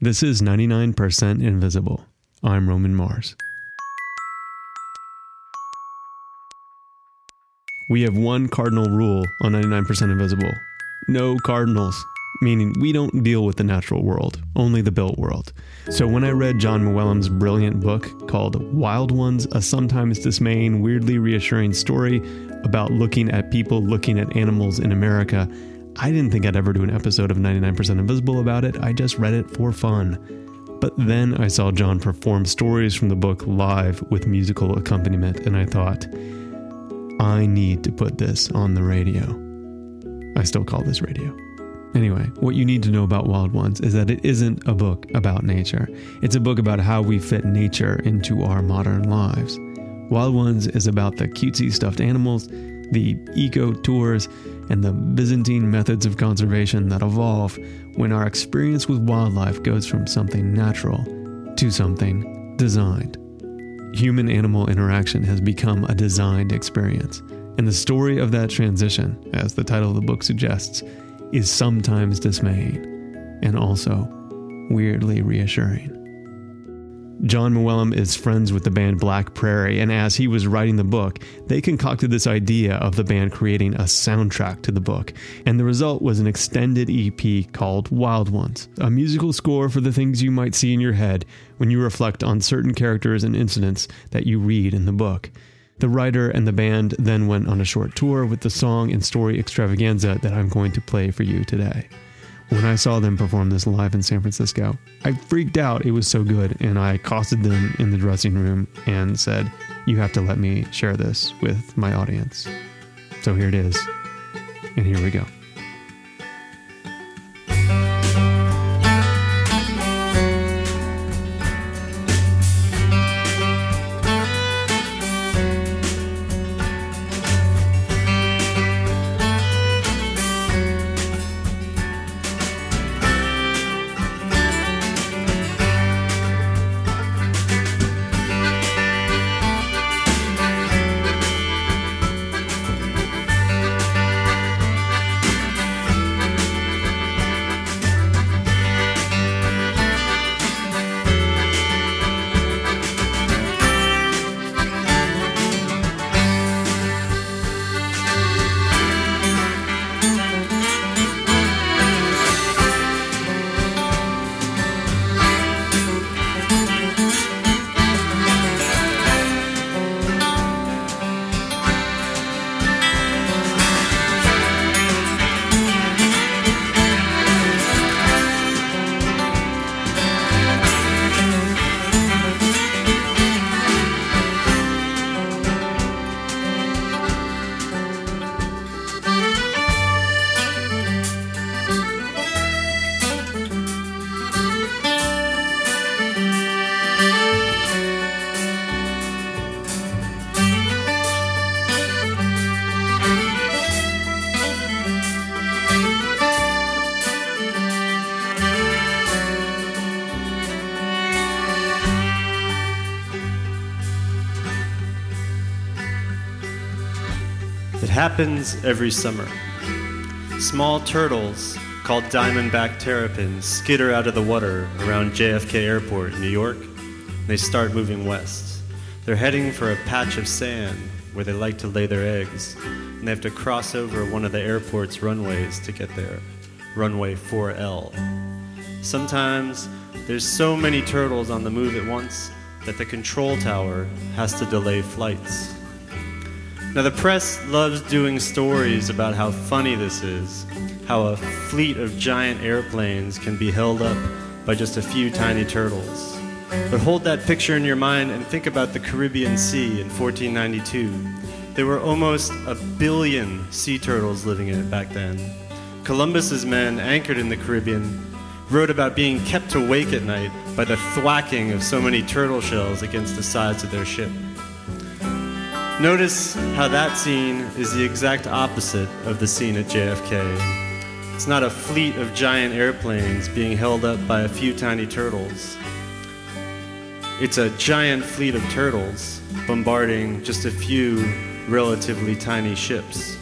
This is 99% Invisible. I'm Roman Mars. We have one cardinal rule on 99% Invisible no cardinals, meaning we don't deal with the natural world, only the built world. So when I read Jon Mooallem's brilliant book called Wild Ones, a sometimes dismaying, weirdly reassuring story about looking at people looking at animals in America, I didn't think I'd ever do an episode of 99% Invisible about it. I just read it for fun. But then I saw Jon perform stories from the book live with musical accompaniment, and I thought, I need to put this on the radio. I still call this radio. Anyway, what you need to know about Wild Ones is that it isn't a book about nature. It's a book about how we fit nature into our modern lives. Wild Ones is about the cutesy stuffed animals, the eco tours, and the Byzantine methods of conservation that evolve when our experience with wildlife goes from something natural to something designed. Human animal interaction has become a designed experience. And the story of that transition, as the title of the book suggests, is sometimes dismaying and also weirdly reassuring. Jon Mooallem is friends with the band Black Prairie, and as he was writing the book, they concocted this idea of the band creating a soundtrack to the book, and the result was an extended EP called Wild Ones, a musical score for the things you might see in your head when you reflect on certain characters and incidents that you read in the book. The writer and the band then went on a short tour with the song and story extravaganza that I'm going to play for you today. When I saw them perform this live in San Francisco, I freaked out. It was so good. And I accosted them in the dressing room and said, You have to let me share this with my audience. So here it is. And here we go. Happens every summer. Small turtles called diamondback terrapins skitter out of the water around JFK Airport, New York. They start moving west. They're heading for a patch of sand where they like to lay their eggs, and they have to cross over one of the airport's runways to get there, runway 4L. Sometimes there's so many turtles on the move at once that the control tower has to delay flights. Now, the press loves doing stories about how funny this is, how a fleet of giant airplanes can be held up by just a few tiny turtles. But hold that picture in your mind and think about the Caribbean Sea in 1492. There were almost a billion sea turtles living in it back then. Columbus's men anchored in the Caribbean wrote about being kept awake at night by the thwacking of so many turtle shells against the sides of their ship. Notice how that scene is the exact opposite of the scene at JFK. It's not a fleet of giant airplanes being held up by a few tiny turtles. It's a giant fleet of turtles bombarding just a few relatively tiny ships.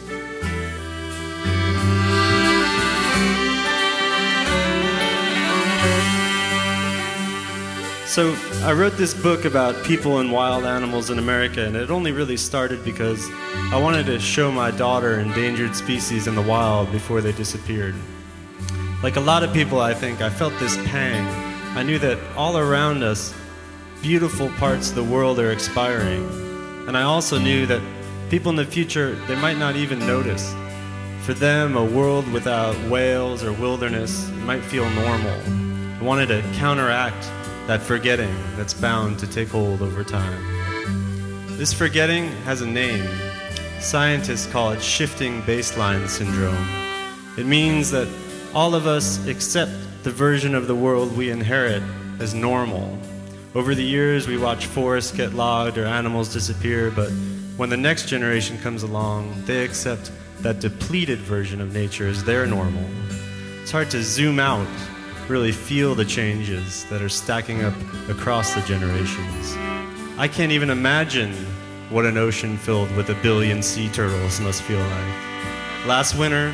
So I wrote this book about people and wild animals in America, and it only really started because I wanted to show my daughter endangered species in the wild before they disappeared. Like a lot of people, I think, I felt this pang. I knew that all around us, beautiful parts of the world are expiring. And I also knew that people in the future, they might not even notice. For them, a world without whales or wilderness might feel normal. I wanted to counteract that forgetting that's bound to take hold over time. This forgetting has a name. Scientists call it shifting baseline syndrome. It means that all of us accept the version of the world we inherit as normal. Over the years, we watch forests get logged or animals disappear, but when the next generation comes along, they accept that depleted version of nature as their normal. It's hard to zoom out really feel the changes that are stacking up across the generations. I can't even imagine what an ocean filled with a billion sea turtles must feel like. Last winter,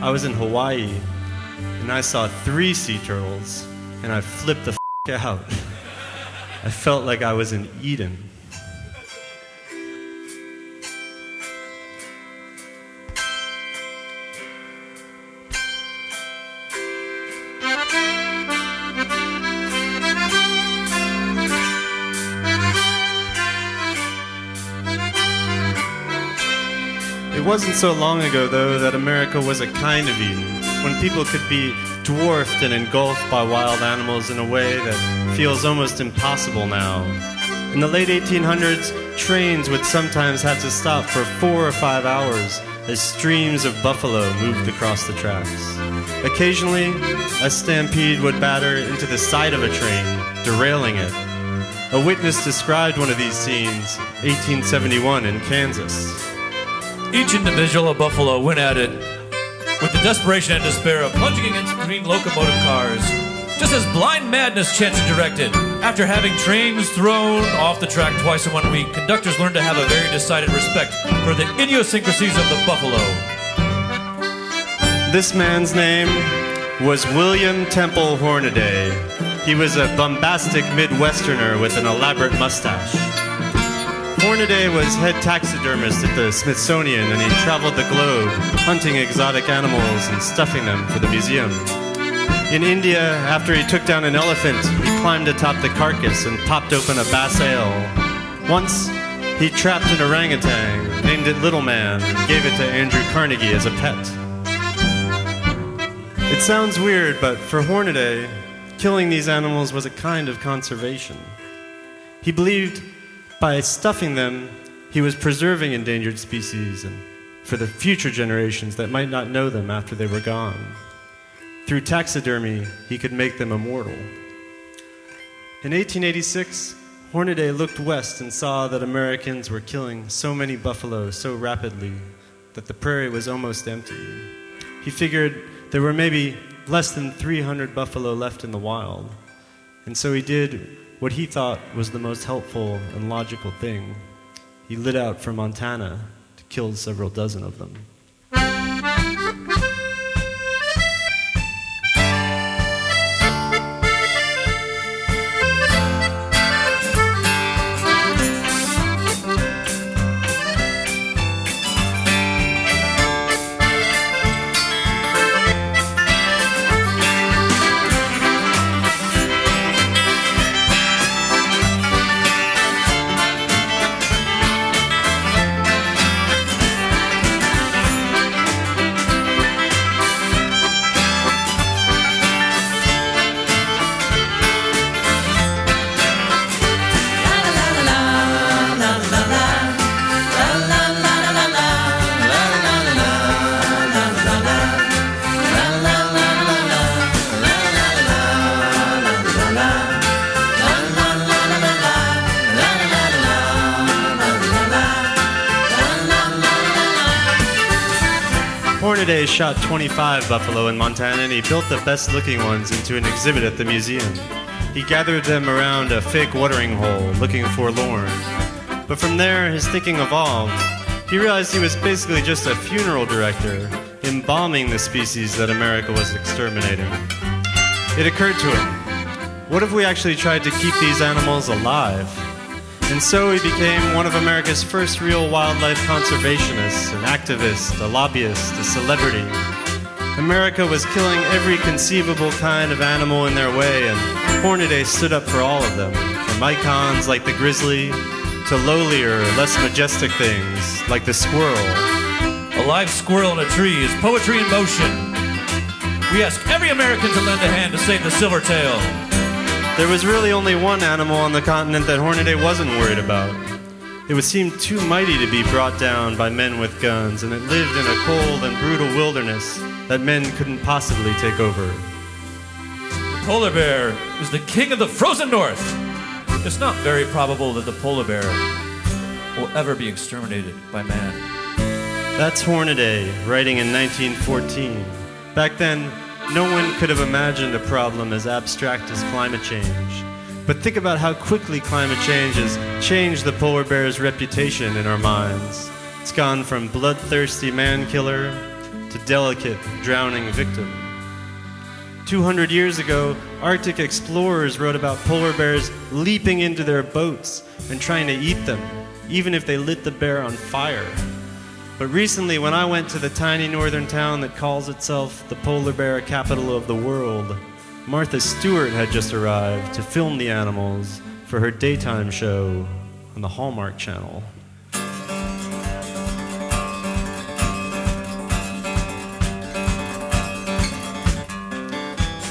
I was in Hawaii and I saw three sea turtles and I flipped the f- out. I felt like I was in Eden. It wasn't so long ago, though, that America was a kind of Eden, when people could be dwarfed and engulfed by wild animals in a way that feels almost impossible now. In the late 1800s, trains would sometimes have to stop for four or five hours as streams of buffalo moved across the tracks. Occasionally, a stampede would batter into the side of a train, derailing it. A witness described one of these scenes, 1871 in Kansas. Each individual of Buffalo went at it with the desperation and despair of plunging against green locomotive cars, just as blind madness chance directed. After having trains thrown off the track twice in one week, conductors learned to have a very decided respect for the idiosyncrasies of the Buffalo. This man's name was William Temple Hornaday. He was a bombastic Midwesterner with an elaborate mustache. Hornaday was head taxidermist at the Smithsonian and he traveled the globe hunting exotic animals and stuffing them for the museum. In India, after he took down an elephant, he climbed atop the carcass and popped open a Bass ale. Once, he trapped an orangutan, named it Little Man, and gave it to Andrew Carnegie as a pet. It sounds weird, but for Hornaday, killing these animals was a kind of conservation. He believed by stuffing them, he was preserving endangered species and for the future generations that might not know them after they were gone. Through taxidermy, he could make them immortal. In 1886, Hornaday looked west and saw that Americans were killing so many buffalo so rapidly that the prairie was almost empty. He figured there were maybe less than 300 buffalo left in the wild. And so he did what he thought was the most helpful and logical thing. He lit out for Montana to kill several dozen of them. Hornaday shot 25 buffalo in Montana and he built the best looking ones into an exhibit at the museum. He gathered them around a fake watering hole, looking forlorn. But from there, his thinking evolved. He realized he was basically just a funeral director, embalming the species that America was exterminating. It occurred to him what if we actually tried to keep these animals alive? And so he became one of America's first real wildlife conservationists, an activist, a lobbyist, a celebrity. America was killing every conceivable kind of animal in their way, and Hornaday stood up for all of them, from icons like the grizzly to lowlier, less majestic things like the squirrel. A live squirrel in a tree is poetry in motion. We ask every American to lend a hand to save the silvertail. There was really only one animal on the continent that Hornaday wasn't worried about. It would seem too mighty to be brought down by men with guns, and it lived in a cold and brutal wilderness that men couldn't possibly take over. The polar bear is the king of the frozen north. It's not very probable that the polar bear will ever be exterminated by man. That's Hornaday, writing in 1914. Back then, no one could have imagined a problem as abstract as climate change. But think about how quickly climate change has changed the polar bear's reputation in our minds. It's gone from bloodthirsty man killer to delicate, drowning victim. 200 years ago, Arctic explorers wrote about polar bears leaping into their boats and trying to eat them, even if they lit the bear on fire. But recently, when I went to the tiny northern town that calls itself the polar bear capital of the world, Martha Stewart had just arrived to film the animals for her daytime show on the Hallmark Channel.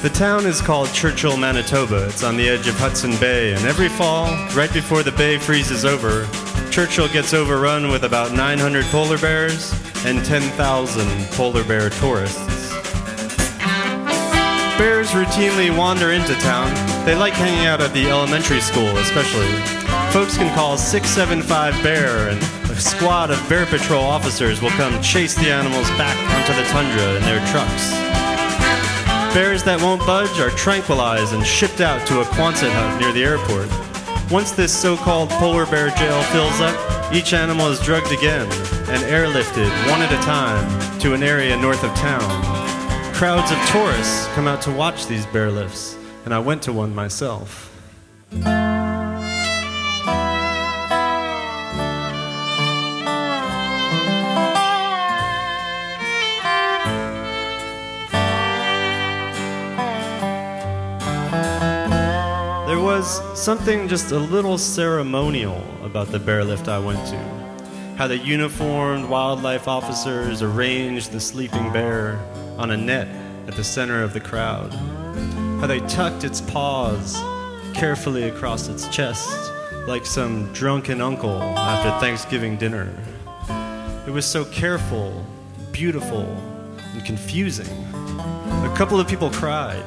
The town is called Churchill, Manitoba. It's on the edge of Hudson Bay, and every fall, right before the bay freezes over, Churchill gets overrun with about 900 polar bears and 10,000 polar bear tourists. Bears routinely wander into town. They like hanging out at the elementary school, especially. Folks can call 675 Bear, and a squad of Bear Patrol officers will come chase the animals back onto the tundra in their trucks. Bears that won't budge are tranquilized and shipped out to a Quonset hut near the airport. Once this so called polar bear jail fills up, each animal is drugged again and airlifted one at a time to an area north of town. Crowds of tourists come out to watch these bear lifts, and I went to one myself. Was something just a little ceremonial about the bear lift I went to. How the uniformed wildlife officers arranged the sleeping bear on a net at the center of the crowd. How they tucked its paws carefully across its chest like some drunken uncle after Thanksgiving dinner. It was so careful, beautiful, and confusing. A couple of people cried.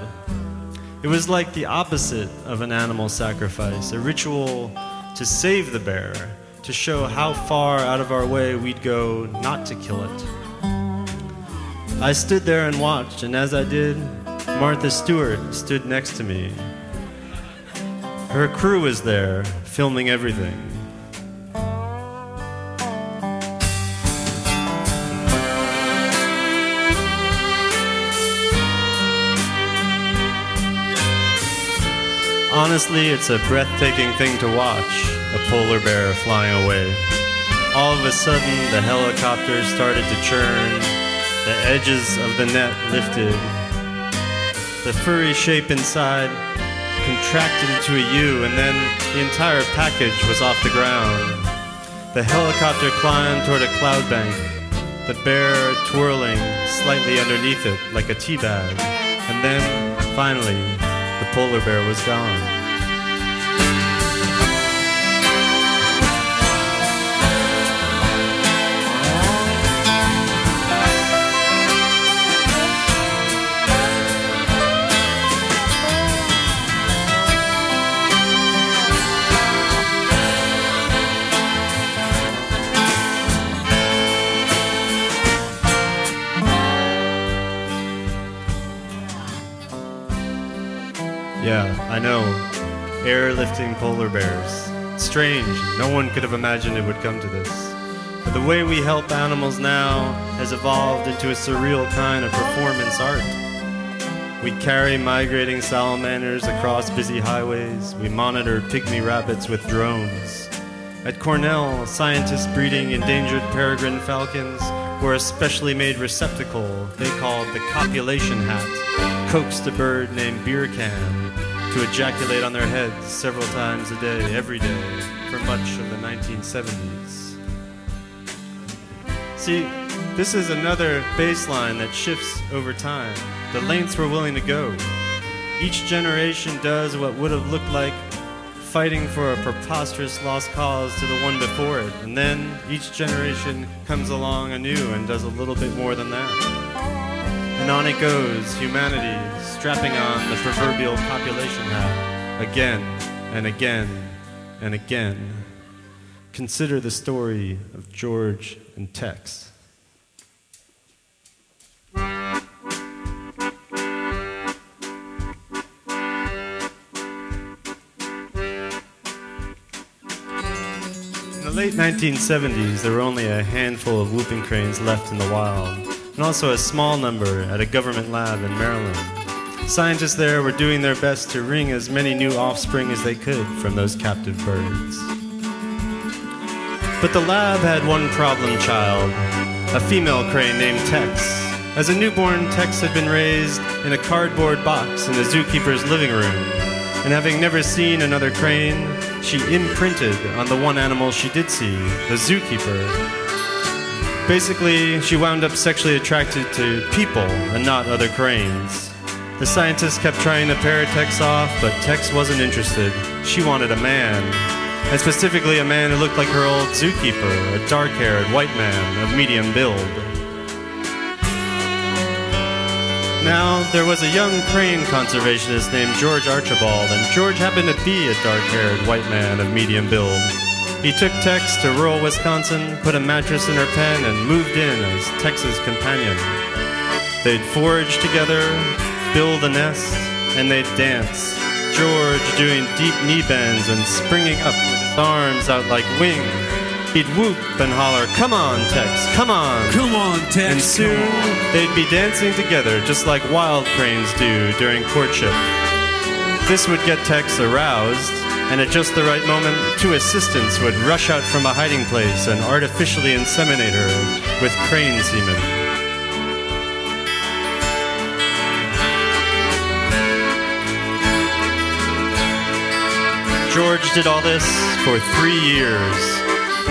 It was like the opposite of an animal sacrifice, a ritual to save the bear, to show how far out of our way we'd go not to kill it. I stood there and watched, and as I did, Martha Stewart stood next to me. Her crew was there, filming everything. Honestly, it's a breathtaking thing to watch a polar bear flying away. All of a sudden, the helicopter started to churn, the edges of the net lifted, the furry shape inside contracted into a U, and then the entire package was off the ground. The helicopter climbed toward a cloud bank, the bear twirling slightly underneath it like a tea bag, and then, finally, the polar bear was gone. I know. Airlifting polar bears. Strange. No one could have imagined it would come to this. But the way we help animals now has evolved into a surreal kind of performance art. We carry migrating salamanders across busy highways. We monitor pygmy rabbits with drones. At Cornell, scientists breeding endangered peregrine falcons were a specially made receptacle they called the copulation hat, coaxed a bird named beer can to ejaculate on their heads several times a day, every day, for much of the 1970s. See, this is another baseline that shifts over time. The lengths we're willing to go. Each generation does what would have looked like fighting for a preposterous lost cause to the one before it, and then each generation comes along anew and does a little bit more than that. And on it goes, humanity strapping on the proverbial copulation hat again and again and again. Consider the story of George and Tex. In the late 1970s, there were only a handful of whooping cranes left in the wild, and also a small number at a government lab in Maryland. Scientists there were doing their best to wring as many new offspring as they could from those captive birds. But the lab had one problem child, a female crane named Tex. As a newborn, Tex had been raised in a cardboard box in the zookeeper's living room, and having never seen another crane, she imprinted on the one animal she did see, the zookeeper. Basically, she wound up sexually attracted to people and not other cranes. The scientists kept trying to pair Tex off, but Tex wasn't interested. She wanted a man, and specifically a man who looked like her old zookeeper, a dark haired white man of medium build. Now, there was a young crane conservationist named George Archibald, and George happened to be a dark haired white man of medium build. He took Tex to rural Wisconsin, put a mattress in her pen, and moved in as Tex's companion. They'd forage together, build a nest, and they'd dance. George doing deep knee bends and springing up with his arms out like wings. He'd whoop and holler, Come on, Tex, come on. Come on, Tex. And soon they'd be dancing together just like wild cranes do during courtship. This would get Tex aroused, and at just the right moment, two assistants would rush out from a hiding place and artificially inseminate her with crane semen. George did all this for three years,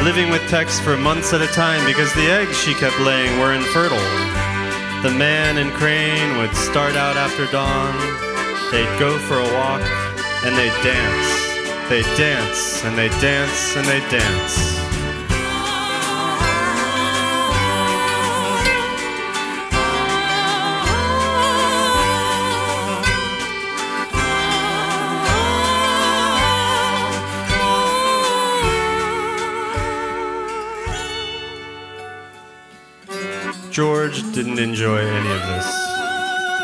living with Tex for months at a time because the eggs she kept laying were infertile. The man and crane would start out after dawn, they'd go for a walk, and they'd dance. They'd dance, and they'd dance, and they'd dance. George didn't enjoy any of this.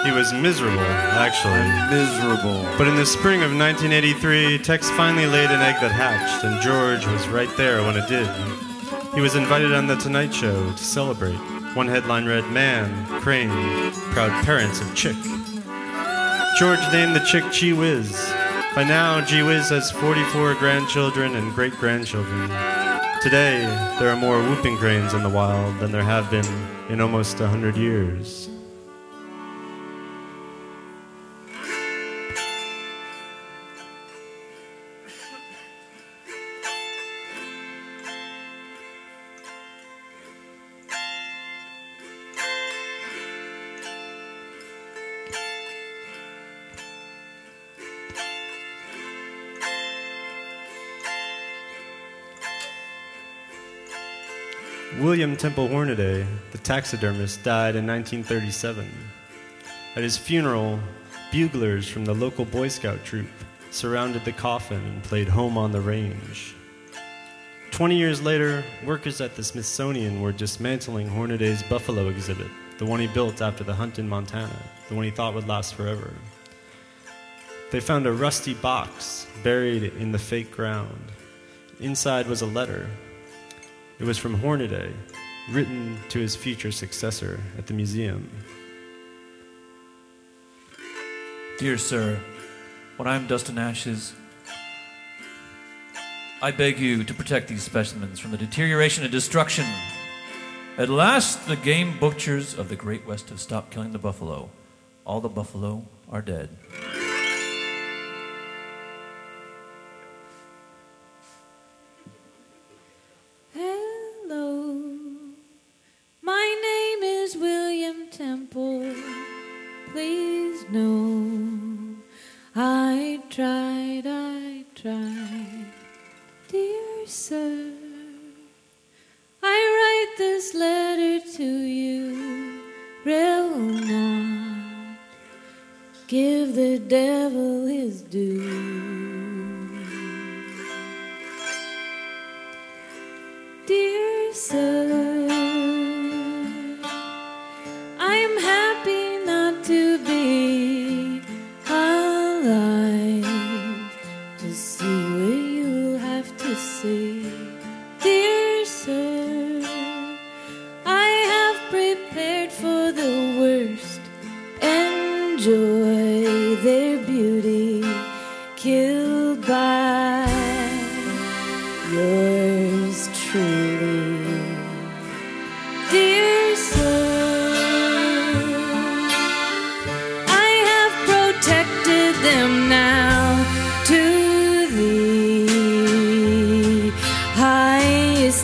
He was miserable, actually. Miserable. But in the spring of 1983, Tex finally laid an egg that hatched, and George was right there when it did. He was invited on The Tonight Show to celebrate. One headline read Man, Crane, Proud Parents of Chick. George named the chick Gee Whiz. By now, Gee Whiz has 44 grandchildren and great grandchildren. Today, there are more whooping cranes in the wild than there have been in almost a hundred years. William Temple Hornaday, the taxidermist, died in 1937. At his funeral, buglers from the local Boy Scout troop surrounded the coffin and played Home on the Range. Twenty years later, workers at the Smithsonian were dismantling Hornaday's buffalo exhibit, the one he built after the hunt in Montana, the one he thought would last forever. They found a rusty box buried in the fake ground. Inside was a letter. It was from Hornaday, written to his future successor at the museum. Dear sir, when I am dust and ashes, I beg you to protect these specimens from the deterioration and destruction. At last, the game butchers of the Great West have stopped killing the buffalo. All the buffalo are dead. Sir. I write this letter to you, will not give the devil his due.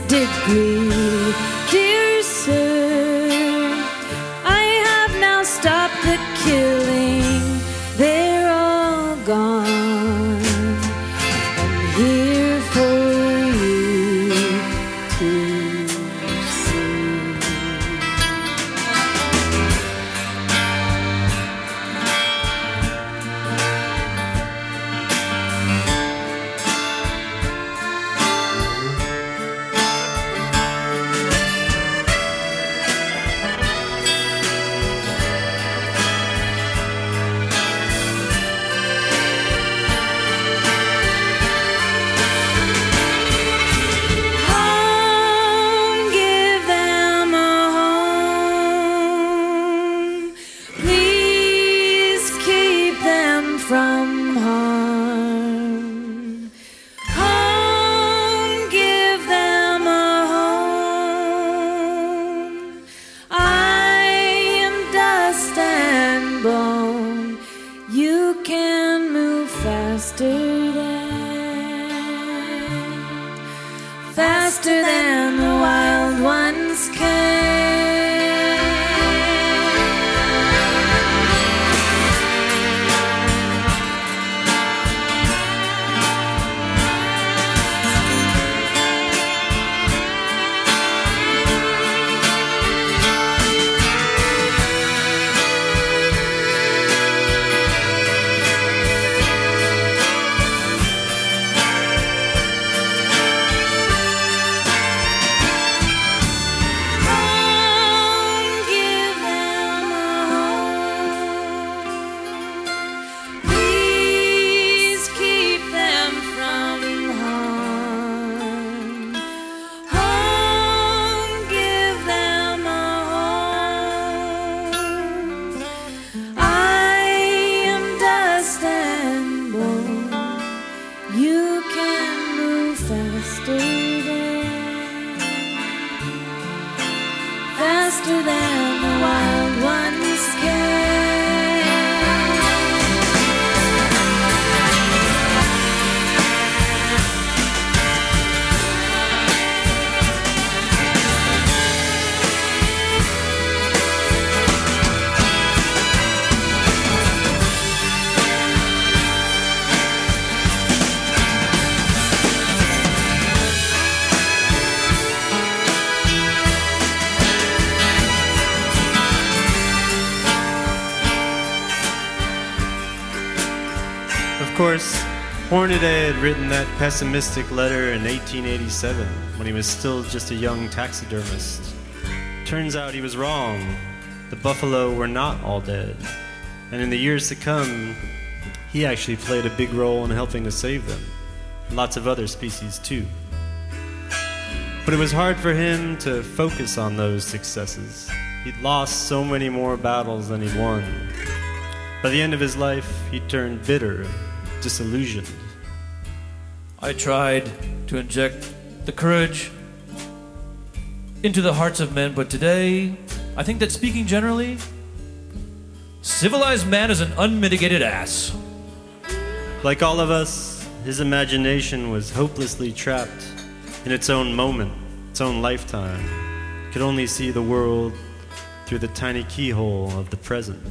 Degree. Written that pessimistic letter in 1887 when he was still just a young taxidermist. Turns out he was wrong. The buffalo were not all dead. And in the years to come, he actually played a big role in helping to save them. Lots of other species, too. But it was hard for him to focus on those successes. He'd lost so many more battles than he'd won. By the end of his life, he turned bitter, disillusioned. I tried to inject the courage into the hearts of men, but today, I think that speaking generally, civilized man is an unmitigated ass. Like all of us, his imagination was hopelessly trapped in its own moment, its own lifetime. Could only see the world through the tiny keyhole of the present.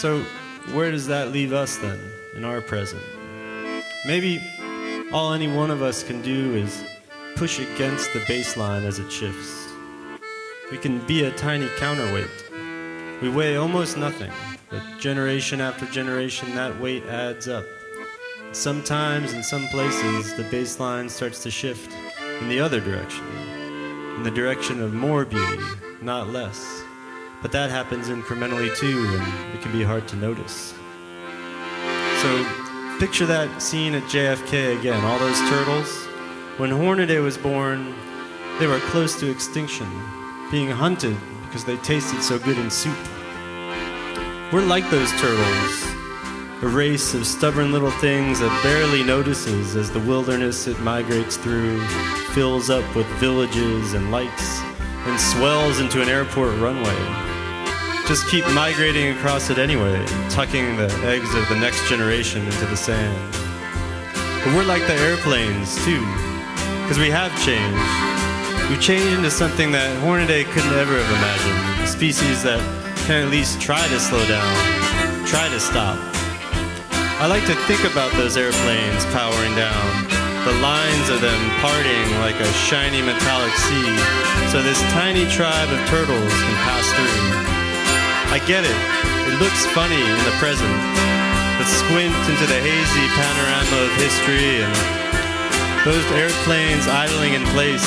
So, where does that leave us then, in our present? Maybe all any one of us can do is push against the baseline as it shifts. We can be a tiny counterweight. We weigh almost nothing, but generation after generation, that weight adds up. Sometimes, in some places, the baseline starts to shift in the other direction, in the direction of more beauty, not less. But that happens incrementally too, and it can be hard to notice. So, picture that scene at JFK again, all those turtles. When Hornaday was born, they were close to extinction, being hunted because they tasted so good in soup. We're like those turtles, a race of stubborn little things that barely notices as the wilderness it migrates through fills up with villages and lights and swells into an airport runway. Just keep migrating across it anyway, tucking the eggs of the next generation into the sand. But we're like the airplanes, too, because we have changed. We've changed into something that Hornaday couldn't ever have imagined. A species that can at least try to slow down, try to stop. I like to think about those airplanes powering down, the lines of them parting like a shiny metallic sea, so this tiny tribe of turtles can pass through. I get it, it looks funny in the present, but squint into the hazy panorama of history and those airplanes idling in place,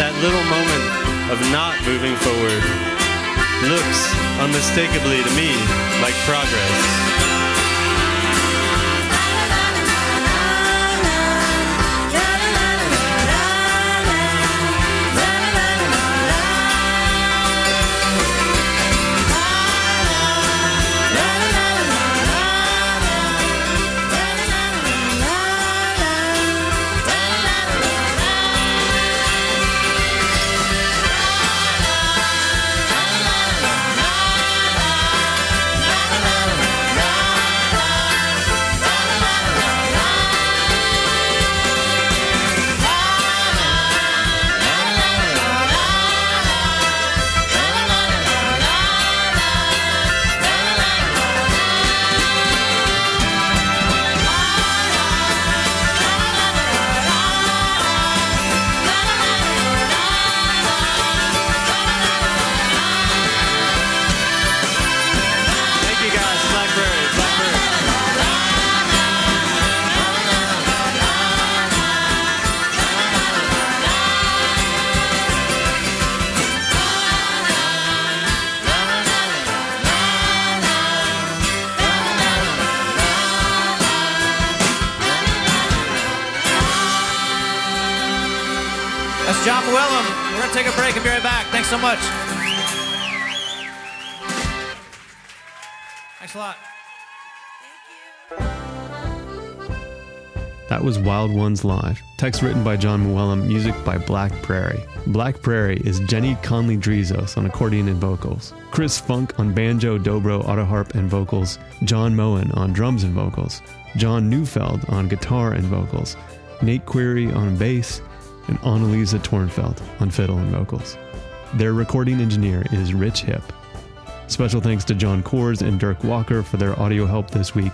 that little moment of not moving forward looks unmistakably to me like progress. Llewellyn. We're going to take a break and be right back. Thanks so much. Thanks a lot. That was Wild Ones Live. Text written by Jon Mooallem, music by Black Prairie. Black Prairie is Jenny Conlee Drizos on accordion and vocals, Chris Funk on banjo, dobro, autoharp, and vocals, John Moen on drums and vocals, Jon Neufeld on guitar and vocals, Nate Query on bass, and Annalisa Tornfelt on fiddle and vocals. Their recording engineer is Rich Hip. Special thanks to John Kors and Dirk Walker for their audio help this week.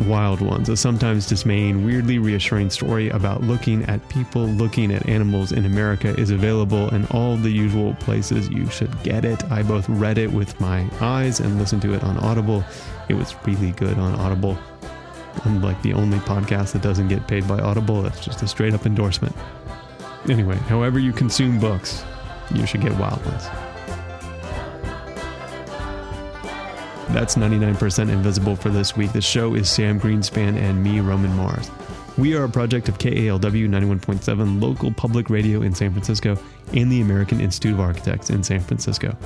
Wild Ones, a sometimes dismaying, weirdly reassuring story about looking at people looking at animals in America, is available in all the usual places you should get it. I both read it with my eyes and listened to it on Audible. It was really good on Audible. I'm like the only podcast that doesn't get paid by Audible. It's just a straight up endorsement. Anyway, however you consume books, you should get Wild Ones. That's 99% Invisible for this week. The show is Sam Greenspan and me, Roman Mars. We are a project of KALW 91.7 local public radio in San Francisco and the American Institute of Architects in San Francisco.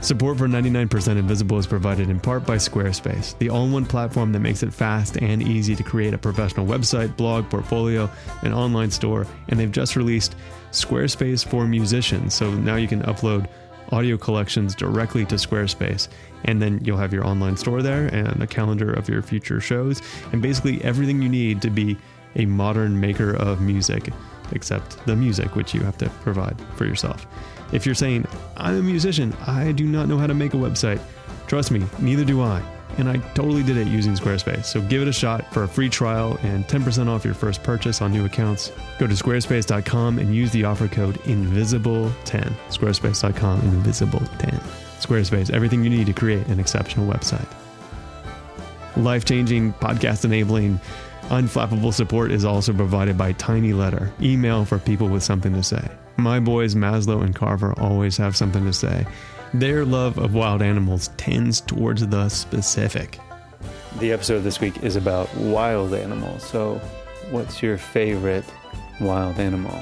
Support for 99% Invisible is provided in part by Squarespace, the all in one platform that makes it fast and easy to create a professional website, blog, portfolio, and online store. And they've just released Squarespace for Musicians. So now you can upload audio collections directly to Squarespace. And then you'll have your online store there and a calendar of your future shows and basically everything you need to be a modern maker of music, except the music, which you have to provide for yourself. If you're saying, I'm a musician, I do not know how to make a website, trust me, neither do I. And I totally did it using Squarespace. So give it a shot for a free trial and 10% off your first purchase on new accounts. Go to squarespace.com and use the offer code INVISIBLE10. Squarespace.com INVISIBLE10. Squarespace, everything you need to create an exceptional website. Life changing, podcast enabling, unflappable support is also provided by Tiny Letter, email for people with something to say. My boys Maslow and Carver always have something to say. Their love of wild animals tends towards the specific. The episode this week is about wild animals. So, what's your favorite wild animal?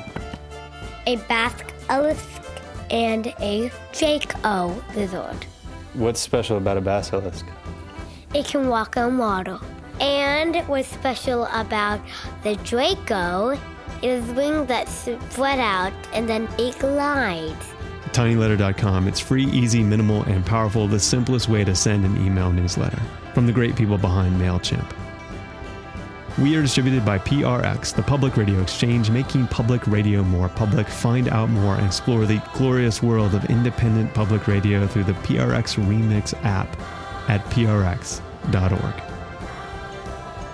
a basilisk and a Draco lizard. What's special about a basilisk? It can walk on water. And what's special about the Draco is wings that spread out and then it glides. tinyletter.com. It's free, easy, minimal, and powerful, the simplest way to send an email newsletter from the great people behind MailChimp. We are distributed by PRX, the Public Radio Exchange, making public radio more public. Find out more and explore the glorious world of independent public radio through the PRX Remix app at prx.org.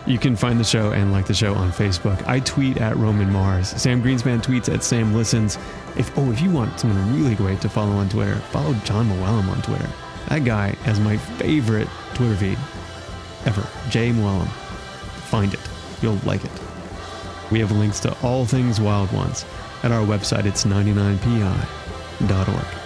You can find the show and like the show on Facebook. I tweet at Roman Mars. Sam Greenspan tweets at Sam Listens. If oh, if you want someone really great to follow on Twitter, follow Jon Mooallem on Twitter. That guy has my favorite Twitter feed ever. Jay Mooallem. Find it. You'll like it. We have links to all things Wild Ones at our website. It's 99pi.org.